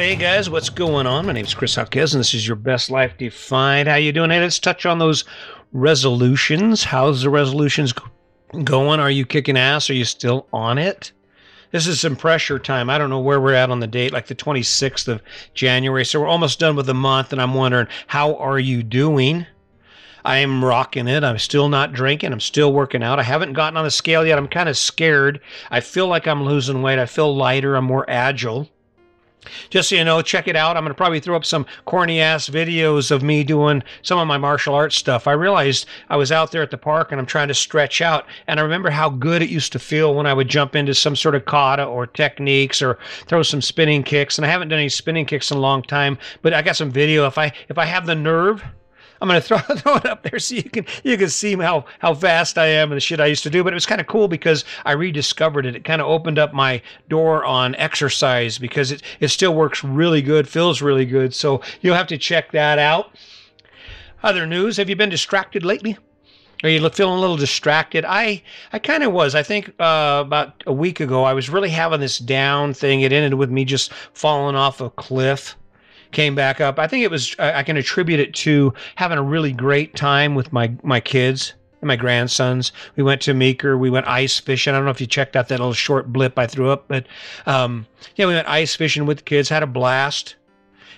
hey guys, what's going on? My name is Chris Hawkes, and this is your best life defined. How you doing? Hey, let's touch on those resolutions. How's the resolutions going? Are you kicking ass? Are you still on it? This is some pressure time. I don't know where we're at on the date, like the 26th of January. So we're almost done with the month, and I'm wondering, how are you doing? I am rocking it. I'm still not drinking. I'm still working out. I haven't gotten on the scale yet. I'm kind of scared. I feel like I'm losing weight. I feel lighter. I'm more agile. Just so you know, check it out. I'm going to probably throw up some corny ass videos of me doing some of my martial arts stuff. I realized I was out there at the park and I'm trying to stretch out. And I remember how good it used to feel when I would jump into some sort of kata or techniques or throw some spinning kicks. And I haven't done any spinning kicks in a long time, but I got some video. If I if I have the nerve, I'm gonna throw, throw it up there so you can you can see how how fast I am and the shit I used to do. But it was kind of cool because I rediscovered it. It kind of opened up my door on exercise because it it still works really good, feels really good. So you'll have to check that out. Other news: Have you been distracted lately? Are you feeling a little distracted? I I kind of was. I think uh, about a week ago, I was really having this down thing. It ended with me just falling off a cliff came back up. I think it was I can attribute it to having a really great time with my my kids and my grandsons. We went to Meeker. We went ice fishing. I don't know if you checked out that little short blip I threw up, but um, yeah, we went ice fishing with the kids. Had a blast.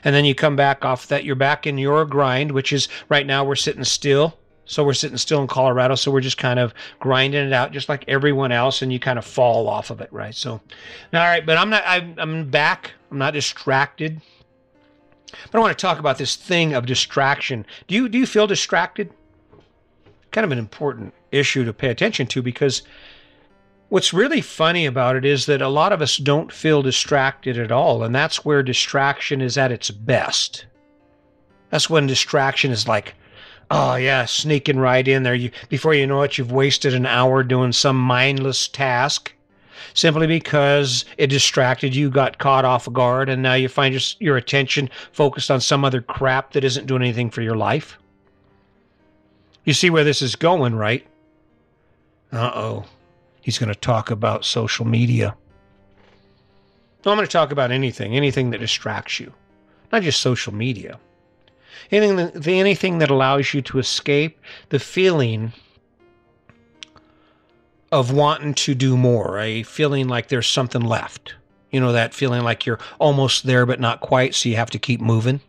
And then you come back off that. You're back in your grind, which is right now we're sitting still. So we're sitting still in Colorado. So we're just kind of grinding it out, just like everyone else, and you kind of fall off of it, right? So, all right, but I'm not. I'm, I'm back. I'm not distracted. But I want to talk about this thing of distraction. Do you do you feel distracted? Kind of an important issue to pay attention to because what's really funny about it is that a lot of us don't feel distracted at all, and that's where distraction is at its best. That's when distraction is like, oh yeah, sneaking right in there. You before you know it, you've wasted an hour doing some mindless task simply because it distracted you, got caught off guard, and now you find your, your attention focused on some other crap that isn't doing anything for your life? You see where this is going, right? Uh oh. He's going to talk about social media. No, I'm going to talk about anything, anything that distracts you, not just social media. Anything that, anything that allows you to escape the feeling of wanting to do more, a feeling like there's something left. You know, that feeling like you're almost there but not quite, so you have to keep moving.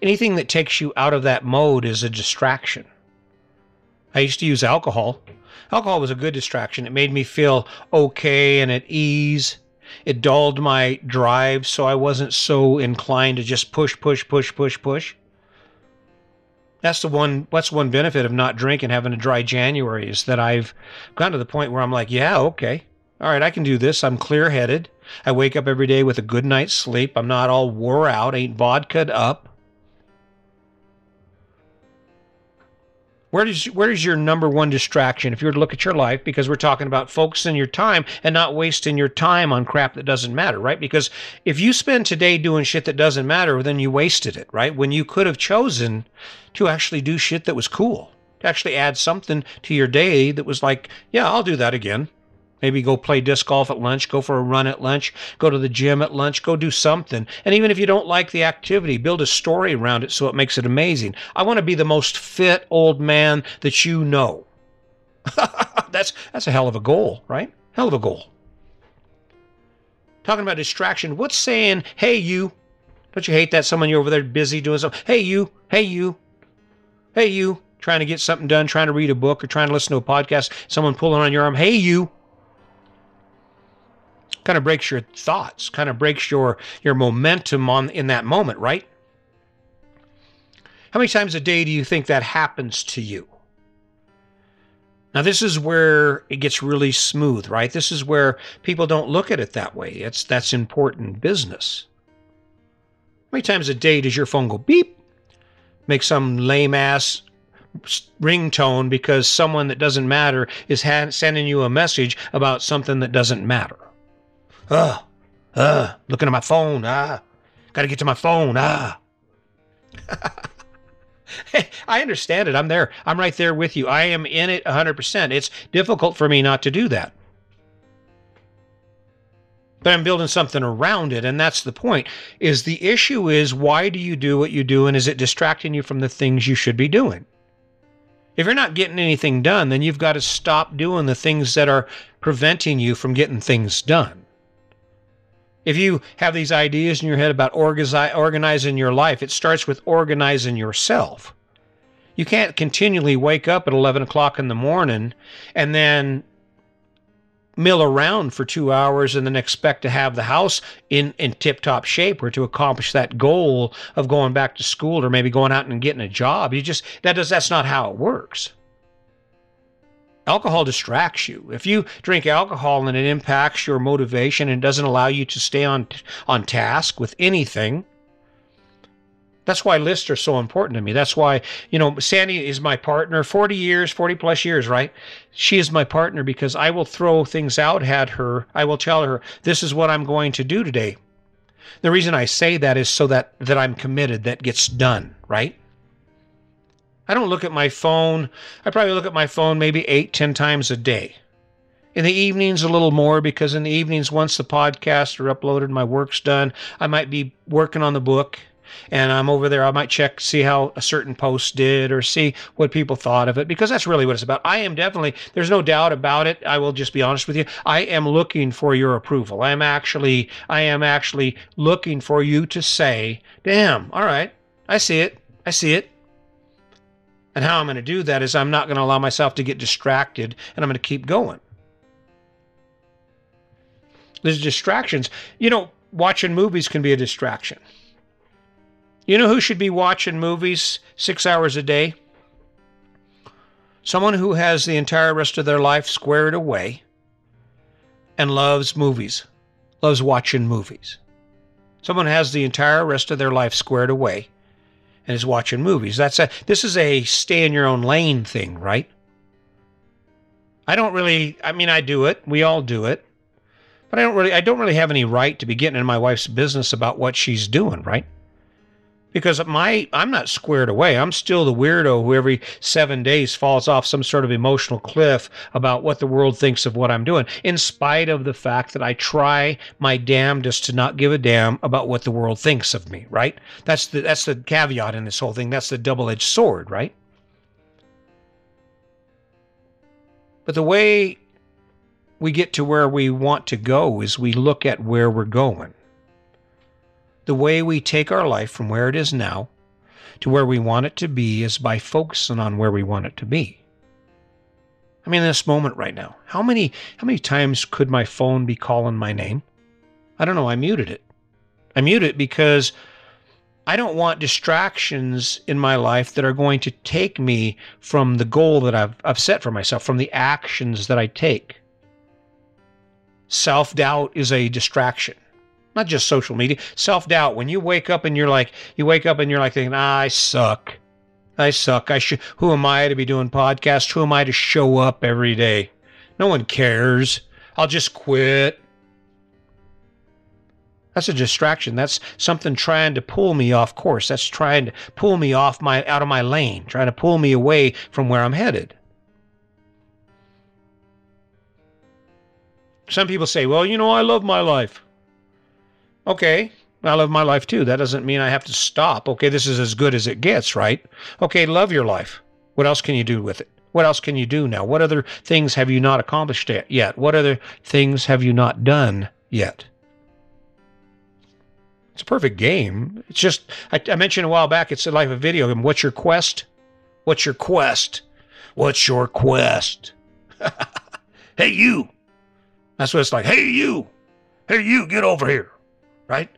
Anything that takes you out of that mode is a distraction. I used to use alcohol. Alcohol was a good distraction. It made me feel okay and at ease. It dulled my drive so I wasn't so inclined to just push, push, push, push, push. That's the one. What's one benefit of not drinking, having a dry January, is that I've gotten to the point where I'm like, yeah, okay, all right, I can do this. I'm clear headed. I wake up every day with a good night's sleep. I'm not all wore out. Ain't vodka'd up. Where does where is your number one distraction if you were to look at your life? Because we're talking about focusing your time and not wasting your time on crap that doesn't matter, right? Because if you spend today doing shit that doesn't matter, then you wasted it, right? When you could have chosen to actually do shit that was cool, to actually add something to your day that was like, yeah, I'll do that again. Maybe go play disc golf at lunch, go for a run at lunch, go to the gym at lunch, go do something. And even if you don't like the activity, build a story around it so it makes it amazing. I want to be the most fit old man that you know. that's that's a hell of a goal, right? Hell of a goal. Talking about distraction, what's saying, hey you? Don't you hate that someone you're over there busy doing something? Hey you, hey you, hey you, trying to get something done, trying to read a book or trying to listen to a podcast, someone pulling on your arm, hey you kind of breaks your thoughts, kind of breaks your your momentum on in that moment, right? How many times a day do you think that happens to you? Now this is where it gets really smooth, right? This is where people don't look at it that way. It's that's important business. How many times a day does your phone go beep? Make some lame ass ringtone because someone that doesn't matter is ha- sending you a message about something that doesn't matter. Uh, uh, looking at my phone. Ah, got to get to my phone. Ah. I understand it. I'm there. I'm right there with you. I am in it 100%. It's difficult for me not to do that. but I'm building something around it. And that's the point is the issue is why do you do what you do? And is it distracting you from the things you should be doing? If you're not getting anything done, then you've got to stop doing the things that are preventing you from getting things done. If you have these ideas in your head about organizing your life, it starts with organizing yourself. You can't continually wake up at 11 o'clock in the morning and then mill around for two hours and then expect to have the house in, in tip top shape or to accomplish that goal of going back to school or maybe going out and getting a job. You just, that does, that's not how it works. Alcohol distracts you. If you drink alcohol and it impacts your motivation and doesn't allow you to stay on, on task with anything, that's why lists are so important to me. That's why, you know, Sandy is my partner, 40 years, 40 plus years, right? She is my partner because I will throw things out at her. I will tell her, this is what I'm going to do today. The reason I say that is so that, that I'm committed, that gets done, right? I don't look at my phone. I probably look at my phone maybe eight, ten times a day. In the evenings, a little more because in the evenings, once the podcasts are uploaded, my work's done, I might be working on the book and I'm over there. I might check, see how a certain post did, or see what people thought of it, because that's really what it's about. I am definitely, there's no doubt about it. I will just be honest with you. I am looking for your approval. I am actually, I am actually looking for you to say, damn, all right, I see it. I see it. And how I'm going to do that is I'm not going to allow myself to get distracted and I'm going to keep going. There's distractions. You know, watching movies can be a distraction. You know who should be watching movies six hours a day? Someone who has the entire rest of their life squared away and loves movies, loves watching movies. Someone has the entire rest of their life squared away and is watching movies. That's a this is a stay in your own lane thing, right? I don't really I mean I do it. We all do it. But I don't really I don't really have any right to be getting in my wife's business about what she's doing, right? Because my I'm not squared away. I'm still the weirdo who every seven days falls off some sort of emotional cliff about what the world thinks of what I'm doing, in spite of the fact that I try my damnedest to not give a damn about what the world thinks of me. Right? That's the that's the caveat in this whole thing. That's the double-edged sword, right? But the way we get to where we want to go is we look at where we're going the way we take our life from where it is now to where we want it to be is by focusing on where we want it to be. I mean, this moment right now, how many how many times could my phone be calling my name? I don't know. I muted it. I muted it because I don't want distractions in my life that are going to take me from the goal that I've, I've set for myself, from the actions that I take. Self doubt is a distraction not just social media, self doubt. When you wake up and you're like, you wake up and you're like thinking, I suck. I suck. I should, who am I to be doing podcasts? Who am I to show up every day? No one cares. I'll just quit. That's a distraction. That's something trying to pull me off course. That's trying to pull me off my out of my lane, trying to pull me away from where I'm headed. Some people say, "Well, you know, I love my life." Okay, I love my life too. That doesn't mean I have to stop. Okay, this is as good as it gets, right? Okay, love your life. What else can you do with it? What else can you do now? What other things have you not accomplished yet? What other things have you not done yet? It's a perfect game. It's just, I, I mentioned a while back, it's a video game. What's your quest? What's your quest? What's your quest? hey, you. That's what it's like. Hey, you. Hey, you, get over here right?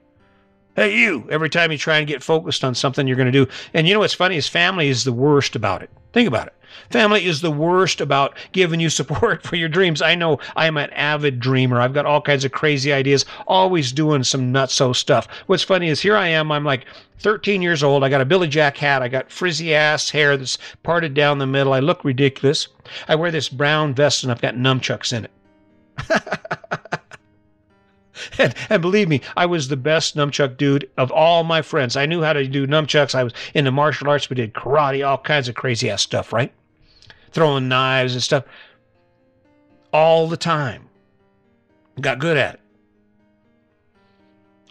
Hey, you, every time you try and get focused on something you're going to do. And you know what's funny is family is the worst about it. Think about it. Family is the worst about giving you support for your dreams. I know I'm an avid dreamer. I've got all kinds of crazy ideas, always doing some nutso stuff. What's funny is here I am. I'm like 13 years old. I got a Billy Jack hat. I got frizzy ass hair that's parted down the middle. I look ridiculous. I wear this brown vest and I've got nunchucks in it. and, and believe me, I was the best nunchuck dude of all my friends. I knew how to do nunchucks. I was into martial arts. We did karate, all kinds of crazy ass stuff, right? Throwing knives and stuff all the time. Got good at it.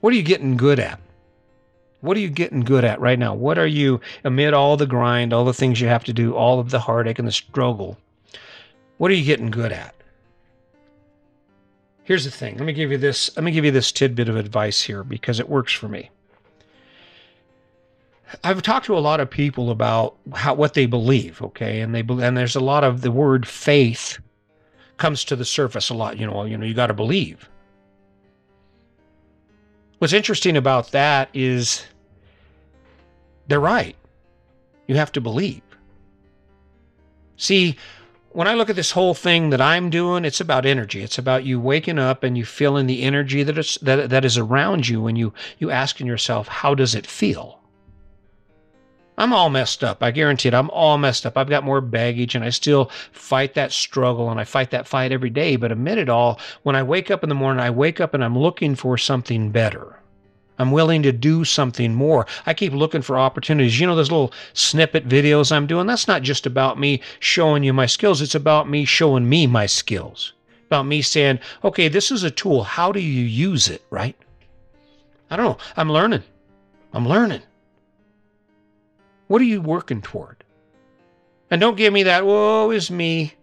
What are you getting good at? What are you getting good at right now? What are you, amid all the grind, all the things you have to do, all of the heartache and the struggle, what are you getting good at? Here's the thing. Let me give you this. Let me give you this tidbit of advice here because it works for me. I've talked to a lot of people about how what they believe, okay, and they and there's a lot of the word faith comes to the surface a lot. You know, you know, you got to believe. What's interesting about that is they're right. You have to believe. See, when I look at this whole thing that I'm doing, it's about energy. It's about you waking up and you feeling the energy that is that, that is around you when you you asking yourself, how does it feel? I'm all messed up. I guarantee it. I'm all messed up. I've got more baggage and I still fight that struggle and I fight that fight every day. But amid it all, when I wake up in the morning, I wake up and I'm looking for something better. I'm willing to do something more. I keep looking for opportunities. You know, those little snippet videos I'm doing, that's not just about me showing you my skills. It's about me showing me my skills. About me saying, okay, this is a tool. How do you use it, right? I don't know. I'm learning. I'm learning. What are you working toward? And don't give me that, woe is me.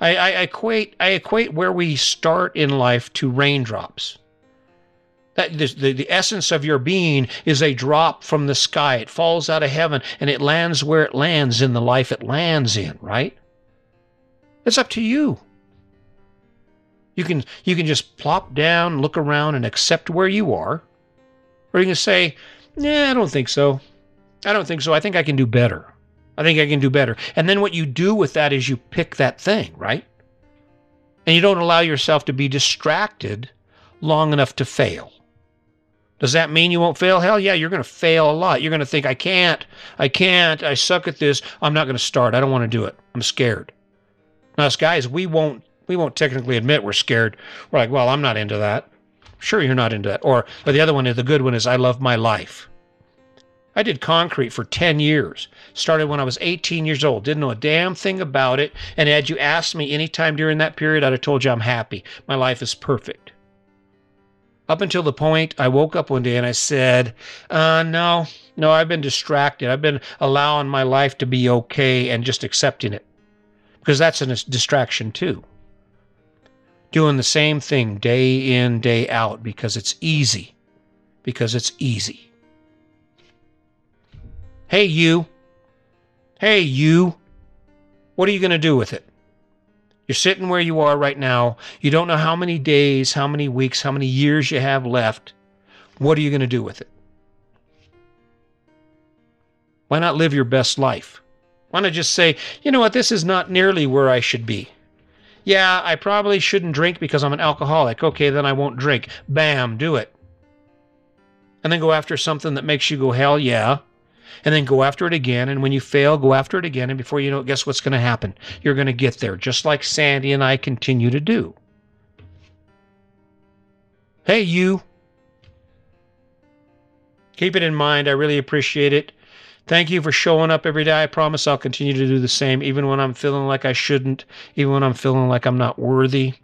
I, I equate I equate where we start in life to raindrops. That the, the essence of your being is a drop from the sky. It falls out of heaven and it lands where it lands in the life it lands in, right? It's up to you. You can you can just plop down, look around, and accept where you are. Or you can say, Yeah, I don't think so. I don't think so. I think I can do better. I think I can do better. And then what you do with that is you pick that thing, right? And you don't allow yourself to be distracted long enough to fail. Does that mean you won't fail? Hell yeah, you're going to fail a lot. You're going to think, I can't, I can't, I suck at this. I'm not going to start. I don't want to do it. I'm scared. Now, us guys, we won't we won't technically admit we're scared. We're like, well, I'm not into that. Sure, you're not into that. Or, or the other one is the good one is I love my life. I did concrete for 10 years. Started when I was 18 years old. Didn't know a damn thing about it. And had you asked me any time during that period, I'd have told you I'm happy. My life is perfect up until the point I woke up one day and I said, uh, no, no, I've been distracted. I've been allowing my life to be okay and just accepting it because that's a distraction too. Doing the same thing day in, day out because it's easy. Because it's easy. Hey, you. Hey, you. What are you going to do with it? You're sitting where you are right now. You don't know how many days, how many weeks, how many years you have left. What are you going to do with it? Why not live your best life? Why not just say, you know what, this is not nearly where I should be? Yeah, I probably shouldn't drink because I'm an alcoholic. Okay, then I won't drink. Bam, do it. And then go after something that makes you go, hell yeah and then go after it again. And when you fail, go after it again. And before you know it, guess what's going to happen? You're going to get there, just like Sandy and I continue to do. Hey, you. Keep it in mind. I really appreciate it. Thank you for showing up every day. I promise I'll continue to do the same, even when I'm feeling like I shouldn't, even when I'm feeling like I'm not worthy.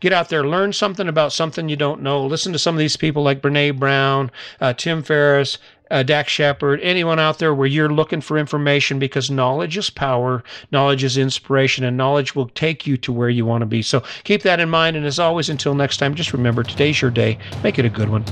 Get out there, learn something about something you don't know. Listen to some of these people like Brene Brown, uh, Tim Ferriss, uh, Dax Shepard, anyone out there where you're looking for information because knowledge is power, knowledge is inspiration, and knowledge will take you to where you want to be. So keep that in mind. And as always, until next time, just remember today's your day. Make it a good one.